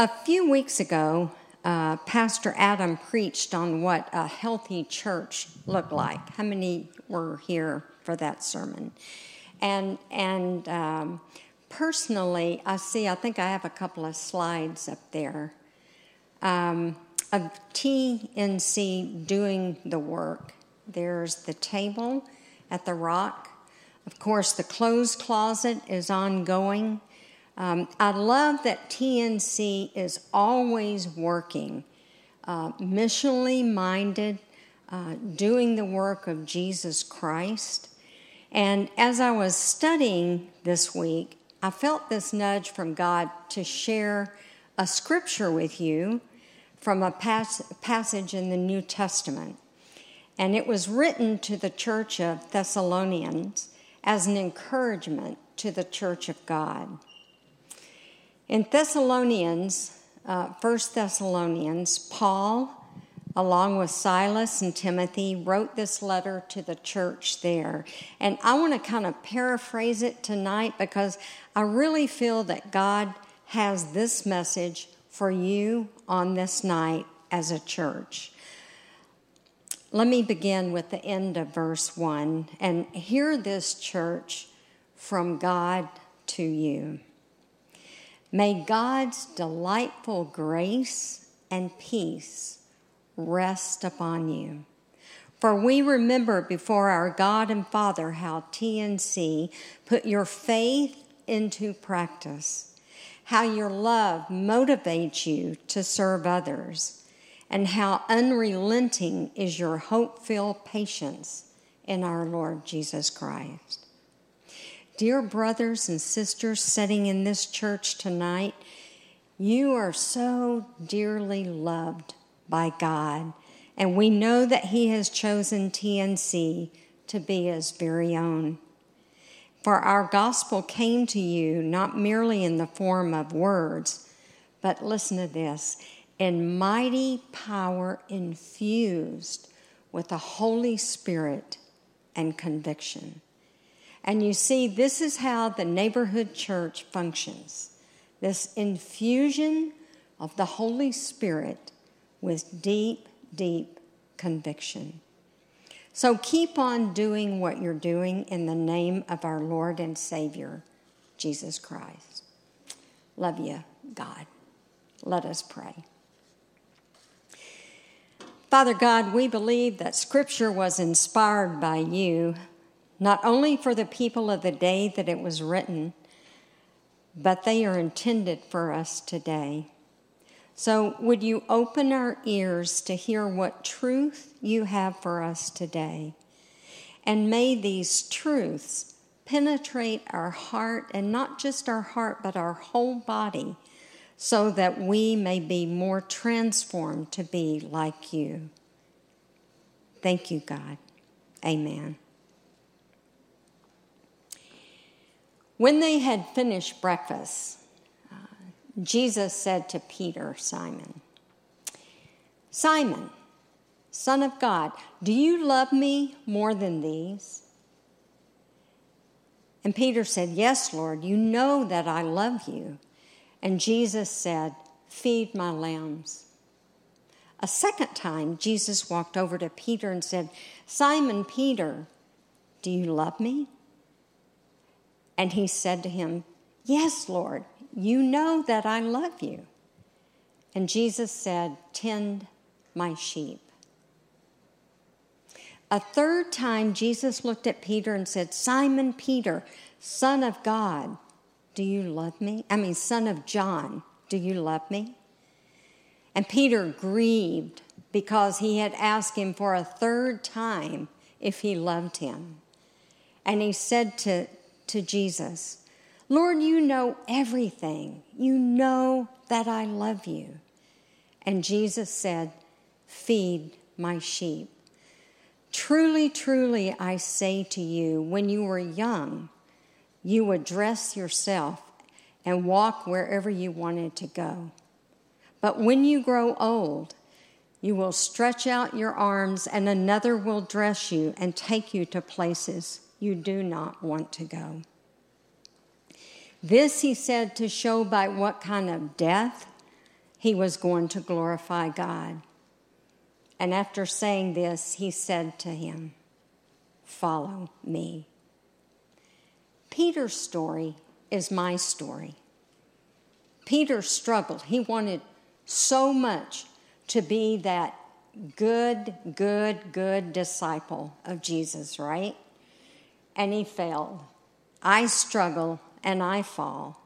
A few weeks ago, uh, Pastor Adam preached on what a healthy church looked like. How many were here for that sermon? And and um, personally, I see. I think I have a couple of slides up there um, of TNC doing the work. There's the table at the Rock. Of course, the clothes closet is ongoing. Um, I love that TNC is always working, uh, missionally minded, uh, doing the work of Jesus Christ. And as I was studying this week, I felt this nudge from God to share a scripture with you from a pas- passage in the New Testament. And it was written to the church of Thessalonians as an encouragement to the church of God. In Thessalonians, uh, 1 Thessalonians, Paul, along with Silas and Timothy, wrote this letter to the church there. And I want to kind of paraphrase it tonight because I really feel that God has this message for you on this night as a church. Let me begin with the end of verse 1 and hear this church from God to you. May God's delightful grace and peace rest upon you. For we remember before our God and Father how TNC put your faith into practice, how your love motivates you to serve others, and how unrelenting is your hope filled patience in our Lord Jesus Christ. Dear brothers and sisters sitting in this church tonight, you are so dearly loved by God, and we know that He has chosen TNC to be His very own. For our gospel came to you not merely in the form of words, but listen to this in mighty power infused with the Holy Spirit and conviction. And you see, this is how the neighborhood church functions this infusion of the Holy Spirit with deep, deep conviction. So keep on doing what you're doing in the name of our Lord and Savior, Jesus Christ. Love you, God. Let us pray. Father God, we believe that Scripture was inspired by you not only for the people of the day that it was written, but they are intended for us today. So, would you open our ears to hear what truth you have for us today? And may these truths penetrate our heart, and not just our heart, but our whole body, so that we may be more transformed to be like you. Thank you, God. Amen. When they had finished breakfast, uh, Jesus said to Peter, Simon, Simon, Son of God, do you love me more than these? And Peter said, Yes, Lord, you know that I love you. And Jesus said, Feed my lambs. A second time, Jesus walked over to Peter and said, Simon Peter, do you love me? And he said to him, Yes, Lord, you know that I love you. And Jesus said, Tend my sheep. A third time, Jesus looked at Peter and said, Simon Peter, son of God, do you love me? I mean, son of John, do you love me? And Peter grieved because he had asked him for a third time if he loved him. And he said to, to Jesus, Lord, you know everything. You know that I love you. And Jesus said, Feed my sheep. Truly, truly, I say to you, when you were young, you would dress yourself and walk wherever you wanted to go. But when you grow old, you will stretch out your arms, and another will dress you and take you to places you do not want to go. This he said to show by what kind of death he was going to glorify God. And after saying this, he said to him, Follow me. Peter's story is my story. Peter struggled. He wanted so much to be that good, good, good disciple of Jesus, right? And he failed. I struggle and I fall.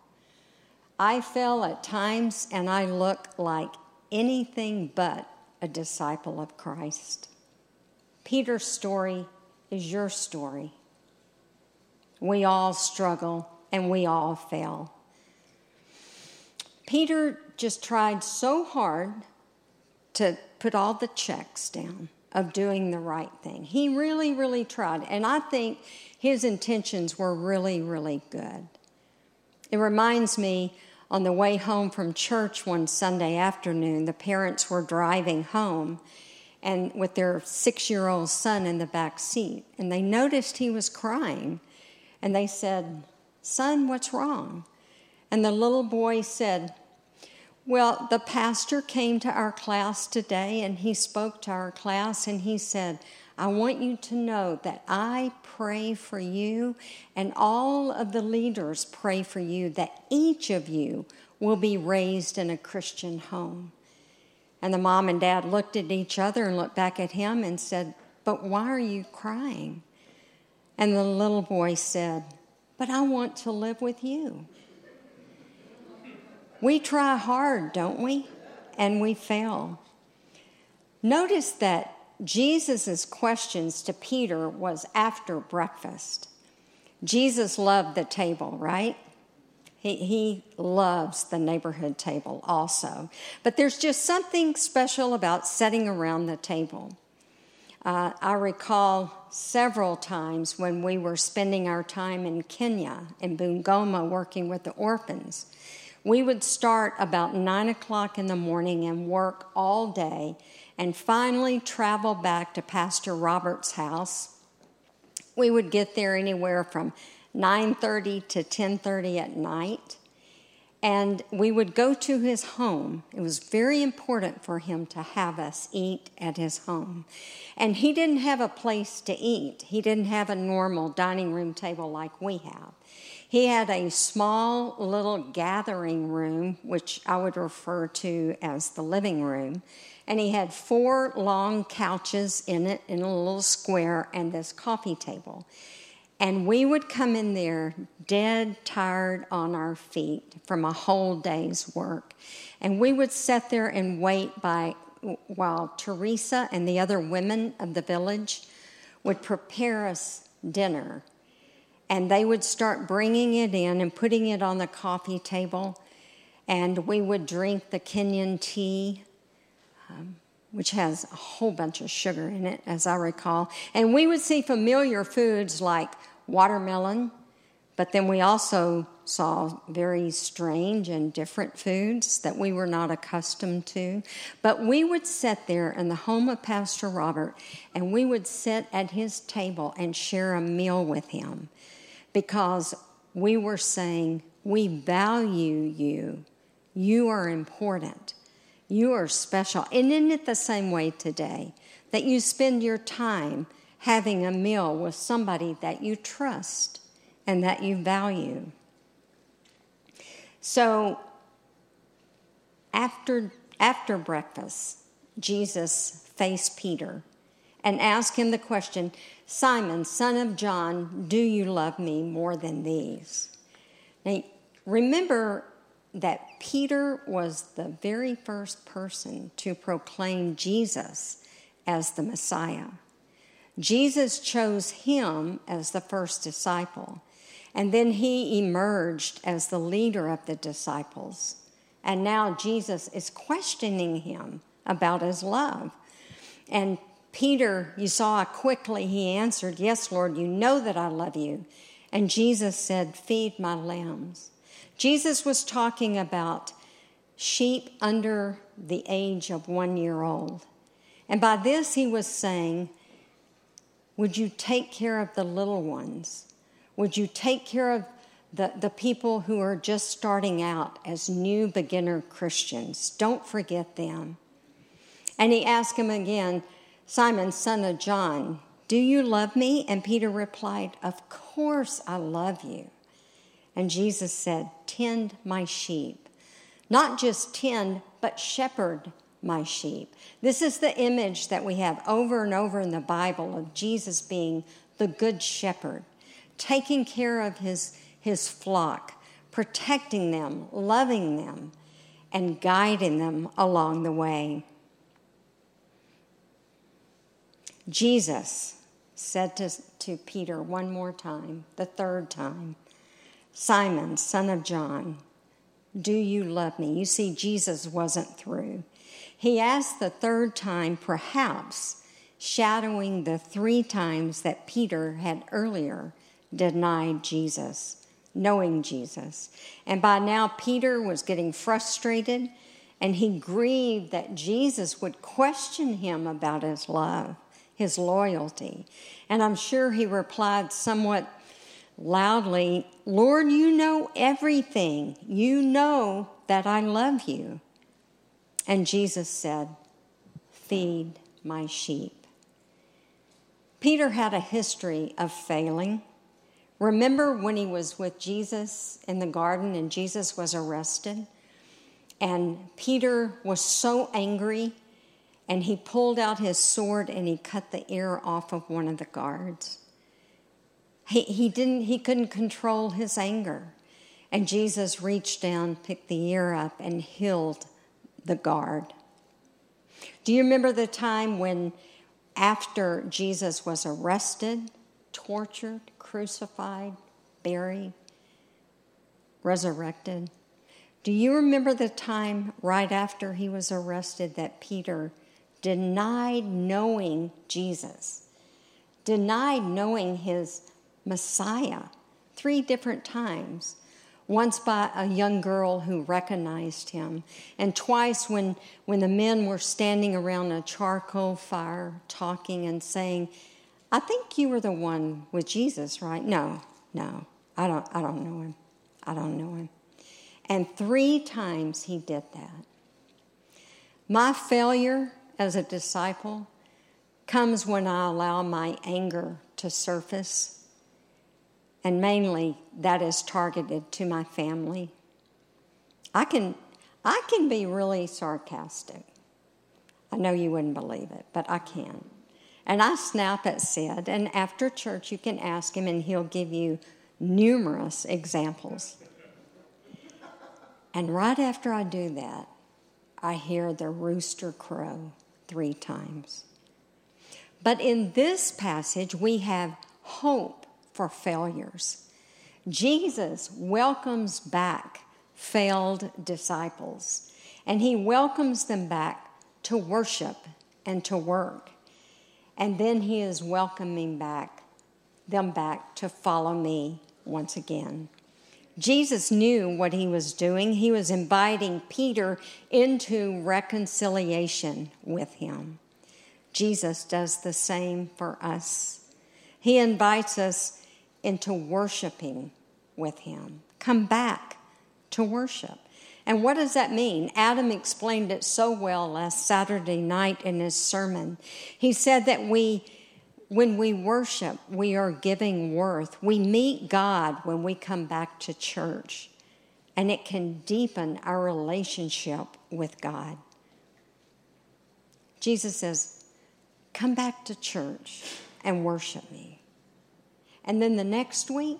I fell at times and I look like anything but a disciple of Christ. Peter's story is your story. We all struggle and we all fail. Peter just tried so hard to put all the checks down of doing the right thing. He really, really tried. And I think his intentions were really, really good. It reminds me on the way home from church one Sunday afternoon, the parents were driving home and with their six year old son in the back seat, and they noticed he was crying. And they said, Son, what's wrong? And the little boy said, Well, the pastor came to our class today and he spoke to our class and he said, I want you to know that I pray for you and all of the leaders pray for you that each of you will be raised in a Christian home. And the mom and dad looked at each other and looked back at him and said, But why are you crying? And the little boy said, But I want to live with you. We try hard, don't we? And we fail. Notice that Jesus' questions to Peter was after breakfast. Jesus loved the table, right? He, he loves the neighborhood table also. But there's just something special about sitting around the table. Uh, I recall several times when we were spending our time in Kenya, in Bungoma, working with the orphans. We would start about nine o'clock in the morning and work all day and finally travel back to Pastor Robert's house. We would get there anywhere from 9:30 to 10:30 at night. And we would go to his home. It was very important for him to have us eat at his home. And he didn't have a place to eat. He didn't have a normal dining room table like we have. He had a small little gathering room, which I would refer to as the living room and he had four long couches in it in a little square and this coffee table. And we would come in there dead tired on our feet from a whole day's work. And we would sit there and wait by while Teresa and the other women of the village would prepare us dinner. And they would start bringing it in and putting it on the coffee table. And we would drink the Kenyan tea um, which has a whole bunch of sugar in it, as I recall. And we would see familiar foods like watermelon, but then we also saw very strange and different foods that we were not accustomed to. But we would sit there in the home of Pastor Robert and we would sit at his table and share a meal with him because we were saying, We value you. You are important. You are special. And isn't it the same way today that you spend your time having a meal with somebody that you trust and that you value? So after, after breakfast, Jesus faced Peter and asked him the question Simon, son of John, do you love me more than these? Now, remember that Peter was the very first person to proclaim Jesus as the Messiah. Jesus chose him as the first disciple, and then he emerged as the leader of the disciples. And now Jesus is questioning him about his love. And Peter, you saw quickly he answered, Yes, Lord, you know that I love you. And Jesus said, Feed my lambs. Jesus was talking about sheep under the age of one year old. And by this, he was saying, Would you take care of the little ones? Would you take care of the, the people who are just starting out as new beginner Christians. Don't forget them. And he asked him again, Simon, son of John, do you love me? And Peter replied, Of course I love you. And Jesus said, Tend my sheep. Not just tend, but shepherd my sheep. This is the image that we have over and over in the Bible of Jesus being the good shepherd, taking care of his his flock, protecting them, loving them, and guiding them along the way. Jesus said to, to Peter one more time, the third time, Simon, son of John, do you love me? You see, Jesus wasn't through. He asked the third time, perhaps shadowing the three times that Peter had earlier denied Jesus knowing Jesus. And by now, Peter was getting frustrated and he grieved that Jesus would question him about his love, his loyalty. And I'm sure he replied somewhat loudly, Lord, you know everything. You know that I love you. And Jesus said, Feed my sheep. Peter had a history of failing. Remember when he was with Jesus in the garden and Jesus was arrested? And Peter was so angry and he pulled out his sword and he cut the ear off of one of the guards. He, he, didn't, he couldn't control his anger. And Jesus reached down, picked the ear up, and healed the guard. Do you remember the time when, after Jesus was arrested, tortured, crucified, buried, resurrected. Do you remember the time right after he was arrested that Peter denied knowing Jesus, denied knowing his Messiah three different times? Once by a young girl who recognized him, and twice when, when the men were standing around a charcoal fire talking and saying, I think you were the one with Jesus, right? No, no, I don't, I don't know him. I don't know him. And three times he did that. My failure as a disciple comes when I allow my anger to surface, and mainly that is targeted to my family. I can, I can be really sarcastic. I know you wouldn't believe it, but I can. And I snap at Sid, and after church, you can ask him, and he'll give you numerous examples. And right after I do that, I hear the rooster crow three times. But in this passage, we have hope for failures. Jesus welcomes back failed disciples, and he welcomes them back to worship and to work. And then he is welcoming back them back to follow me once again. Jesus knew what he was doing. He was inviting Peter into reconciliation with him. Jesus does the same for us. He invites us into worshiping with him. Come back to worship. And what does that mean? Adam explained it so well last Saturday night in his sermon. He said that we, when we worship, we are giving worth. We meet God when we come back to church, and it can deepen our relationship with God. Jesus says, Come back to church and worship me. And then the next week,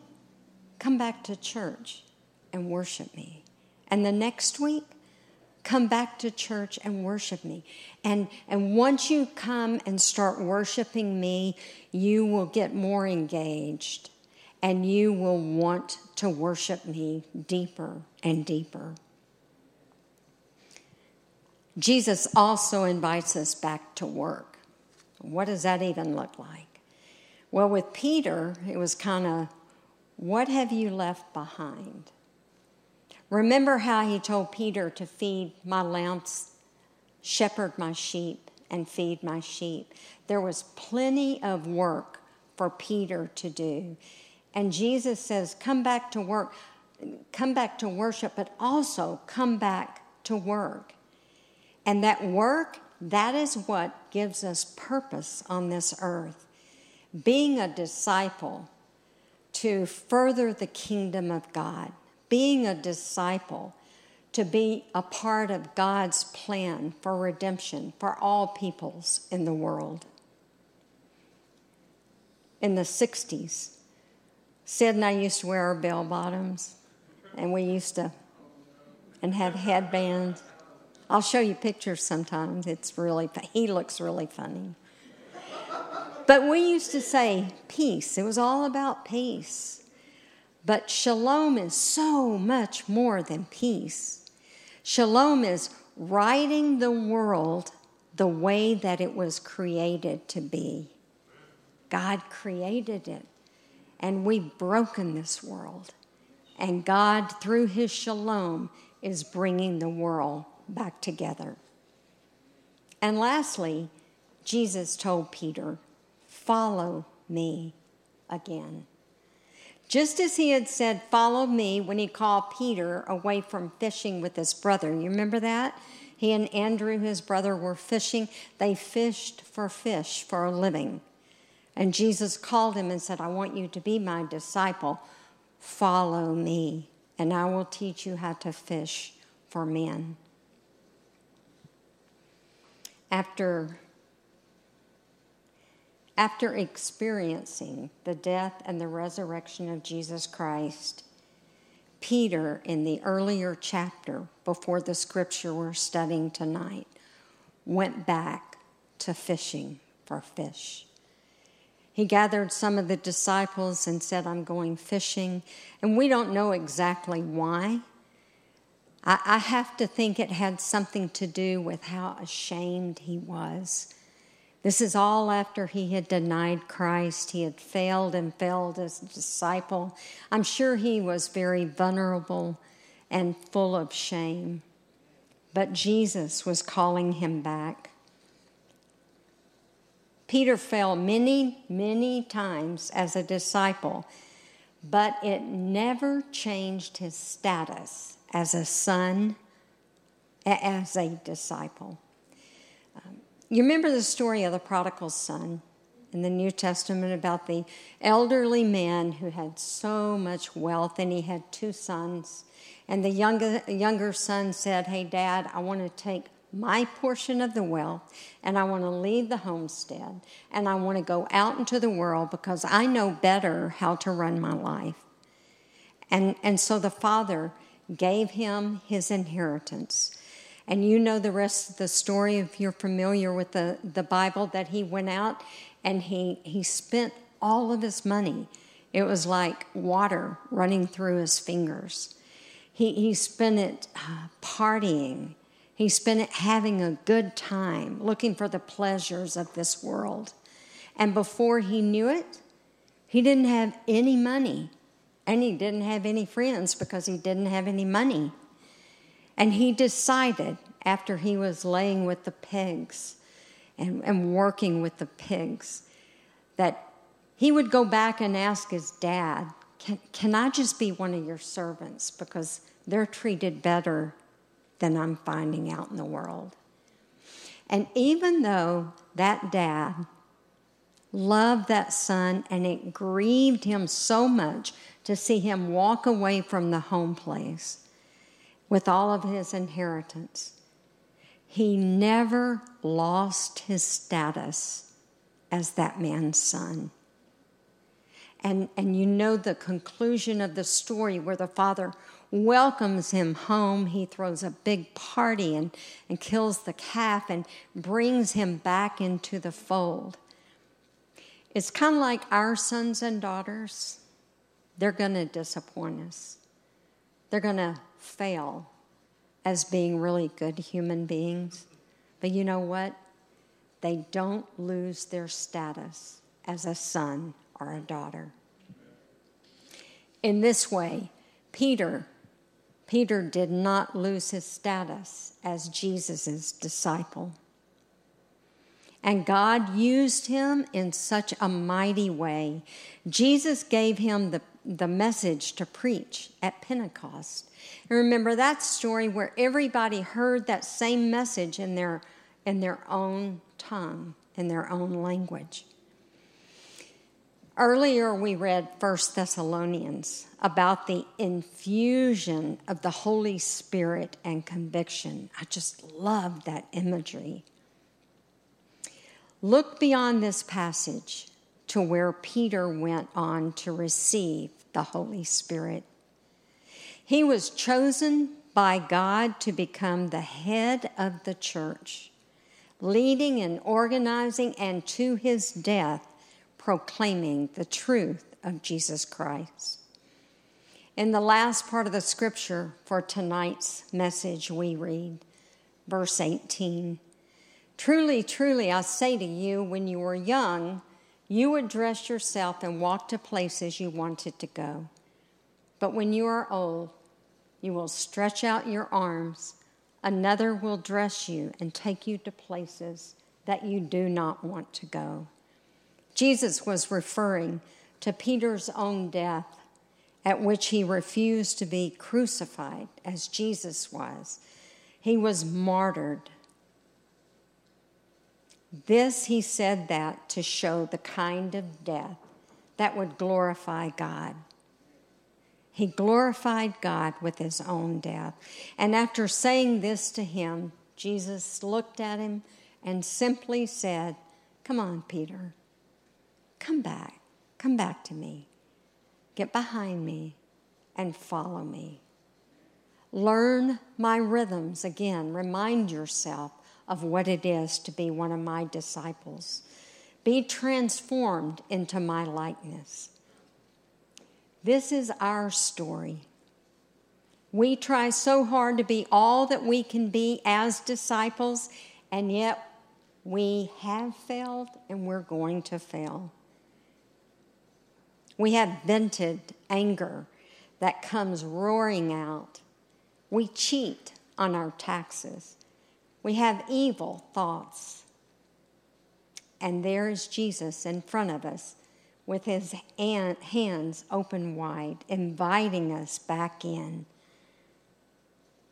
come back to church and worship me. And the next week, come back to church and worship me. And, and once you come and start worshiping me, you will get more engaged and you will want to worship me deeper and deeper. Jesus also invites us back to work. What does that even look like? Well, with Peter, it was kind of, what have you left behind? Remember how he told Peter to feed my lambs, shepherd my sheep, and feed my sheep. There was plenty of work for Peter to do. And Jesus says, Come back to work, come back to worship, but also come back to work. And that work, that is what gives us purpose on this earth. Being a disciple to further the kingdom of God, being a disciple to be a part of God's plan for redemption for all peoples in the world. In the 60s, Sid and I used to wear our bell bottoms, and we used to and have headbands. I'll show you pictures sometimes. It's really he looks really funny. But we used to say peace. It was all about peace. But shalom is so much more than peace. Shalom is righting the world the way that it was created to be. God created it, and we've broken this world. And God, through His shalom, is bringing the world back together. And lastly, Jesus told Peter, Follow me again. Just as he had said, Follow me, when he called Peter away from fishing with his brother. You remember that? He and Andrew, his brother, were fishing. They fished for fish for a living. And Jesus called him and said, I want you to be my disciple. Follow me, and I will teach you how to fish for men. After, after experiencing the death and the resurrection of Jesus Christ, Peter, in the earlier chapter before the scripture we're studying tonight, went back to fishing for fish. He gathered some of the disciples and said, I'm going fishing. And we don't know exactly why. I, have to think it had something to do with how ashamed he was. This is all after he had denied Christ. He had failed and failed as a disciple. I'm sure he was very vulnerable and full of shame. But Jesus was calling him back. Peter fell many, many times as a disciple, but it never changed his status as a son, as a disciple. You remember the story of the prodigal son in the New Testament about the elderly man who had so much wealth and he had two sons. And the younger, younger son said, Hey, dad, I want to take my portion of the wealth and I want to leave the homestead and I want to go out into the world because I know better how to run my life. And, and so the father gave him his inheritance. And you know the rest of the story if you're familiar with the, the Bible that he went out and he, he spent all of his money. It was like water running through his fingers. He, he spent it uh, partying he spent it having a good time, looking for the pleasures of this world. And before he knew it, he didn't have any money. And he didn't have any friends because he didn't have any money. And he decided, after he was laying with the pigs and, and working with the pigs, that he would go back and ask his dad, can, can I just be one of your servants? Because they're treated better than I'm finding out in the world. And even though that dad loved that son and it grieved him so much to see him walk away from the home place with all of his inheritance, he never lost his status as that man's son. And, and you know the conclusion of the story where the father welcomes him home. He throws a big party and, and kills the calf and brings him back into the fold. It's kind of like our sons and daughters. They're going to disappoint us, they're going to fail as being really good human beings. But you know what? They don't lose their status as a son or a daughter. In this way, Peter Peter did not lose his status as Jesus' disciple. And God used him in such a mighty way. Jesus gave him the the message to preach at Pentecost. And remember that story where everybody heard that same message in their, in their own tongue, in their own language. Earlier, we read 1 Thessalonians about the infusion of the Holy Spirit and conviction. I just love that imagery. Look beyond this passage to where Peter went on to receive the Holy Spirit. He was chosen by God to become the head of the church, leading and organizing, and to his death, proclaiming the truth of Jesus Christ. In the last part of the scripture for tonight's message, we read verse 18 Truly, truly, I say to you, when you were young, you would dress yourself and walk to places you wanted to go. But when you are old, you will stretch out your arms, another will dress you and take you to places that you do not want to go. Jesus was referring to Peter's own death, at which he refused to be crucified as Jesus was. He was martyred. This, he said that to show the kind of death that would glorify God. He glorified God with his own death. And after saying this to him, Jesus looked at him and simply said, Come on, Peter. Come back. Come back to me. Get behind me and follow me. Learn my rhythms again. Remind yourself of what it is to be one of my disciples. Be transformed into my likeness. This is our story. We try so hard to be all that we can be as disciples, and yet we have failed and we're going to fail. We have vented anger that comes roaring out. We cheat on our taxes. We have evil thoughts. And there is Jesus in front of us with his hands open wide, inviting us back in,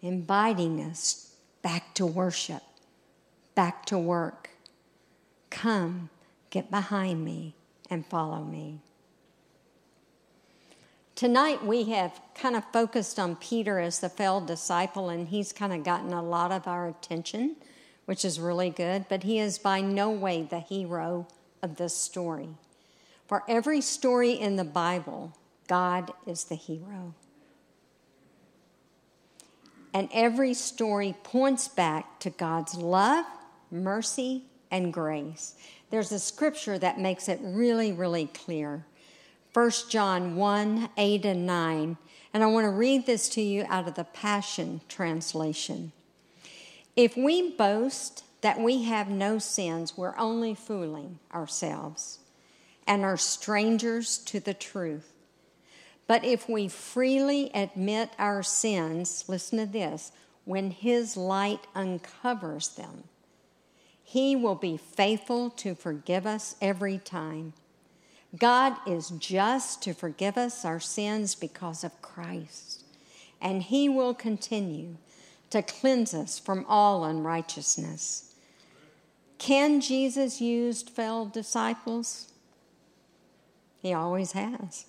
inviting us back to worship, back to work. Come, get behind me, and follow me. Tonight we have kind of focused on Peter as the failed disciple, and he's kind of gotten a lot of our attention, which is really good, but he is by no way the hero of this story. For every story in the Bible, God is the hero. And every story points back to God's love, mercy, and grace. There's a scripture that makes it really, really clear. 1 John 1 8 and 9. And I want to read this to you out of the Passion Translation. If we boast that we have no sins, we're only fooling ourselves and are strangers to the truth. But if we freely admit our sins, listen to this, when His light uncovers them, He will be faithful to forgive us every time God is just to forgive us our sins because of Christ, and He will continue to cleanse us from all unrighteousness. Can Jesus use failed disciples? He always has.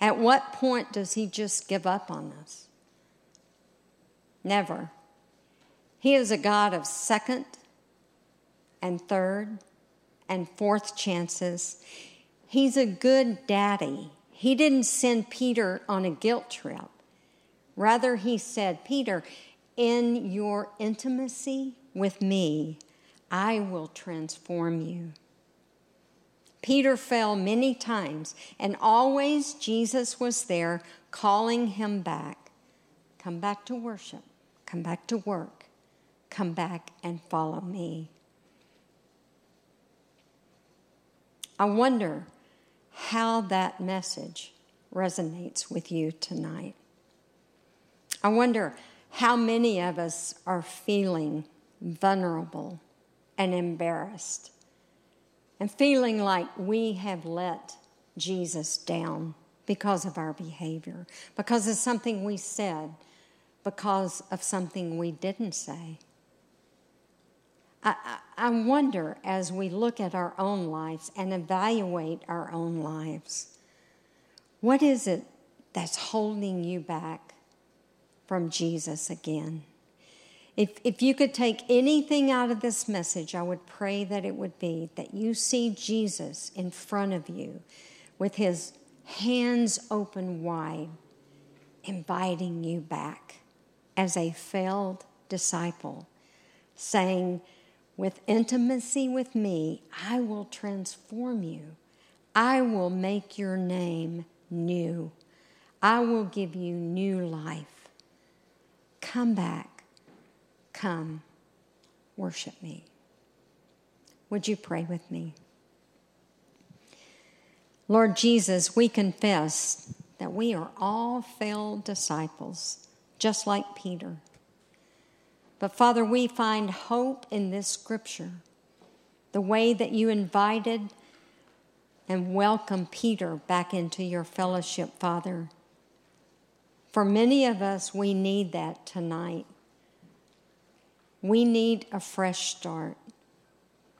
At what point does He just give up on us? Never. He is a God of second and third and fourth chances. He's a good daddy. He didn't send Peter on a guilt trip. Rather, he said, Peter, in your intimacy with me, I will transform you. Peter fell many times, and always Jesus was there calling him back. Come back to worship, come back to work, come back and follow me. I wonder how that message resonates with you tonight. I wonder how many of us are feeling vulnerable and embarrassed and feeling like we have let Jesus down because of our behavior, because of something we said, because of something we didn't say. I, I, wonder as we look at our own lives and evaluate our own lives, what is it that's holding you back from Jesus again? If, if you could take anything out of this message, I would pray that it would be that you see Jesus in front of you with his hands open wide, inviting you back as a failed disciple, saying, With intimacy with me, I will transform you. I will make your name new. I will give you new life. Come back Come, worship me. Would you pray with me? Lord Jesus, we confess that we are all failed disciples, just like Peter. But Father, we find hope in this scripture, the way that you invited and welcomed Peter back into your fellowship, Father. For many of us, we need that tonight. We need a fresh start.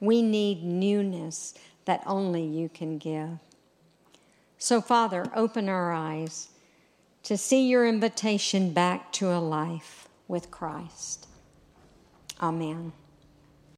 We need newness that only you can give. So, Father, open our eyes to see your invitation back to a life with Christ. Amen.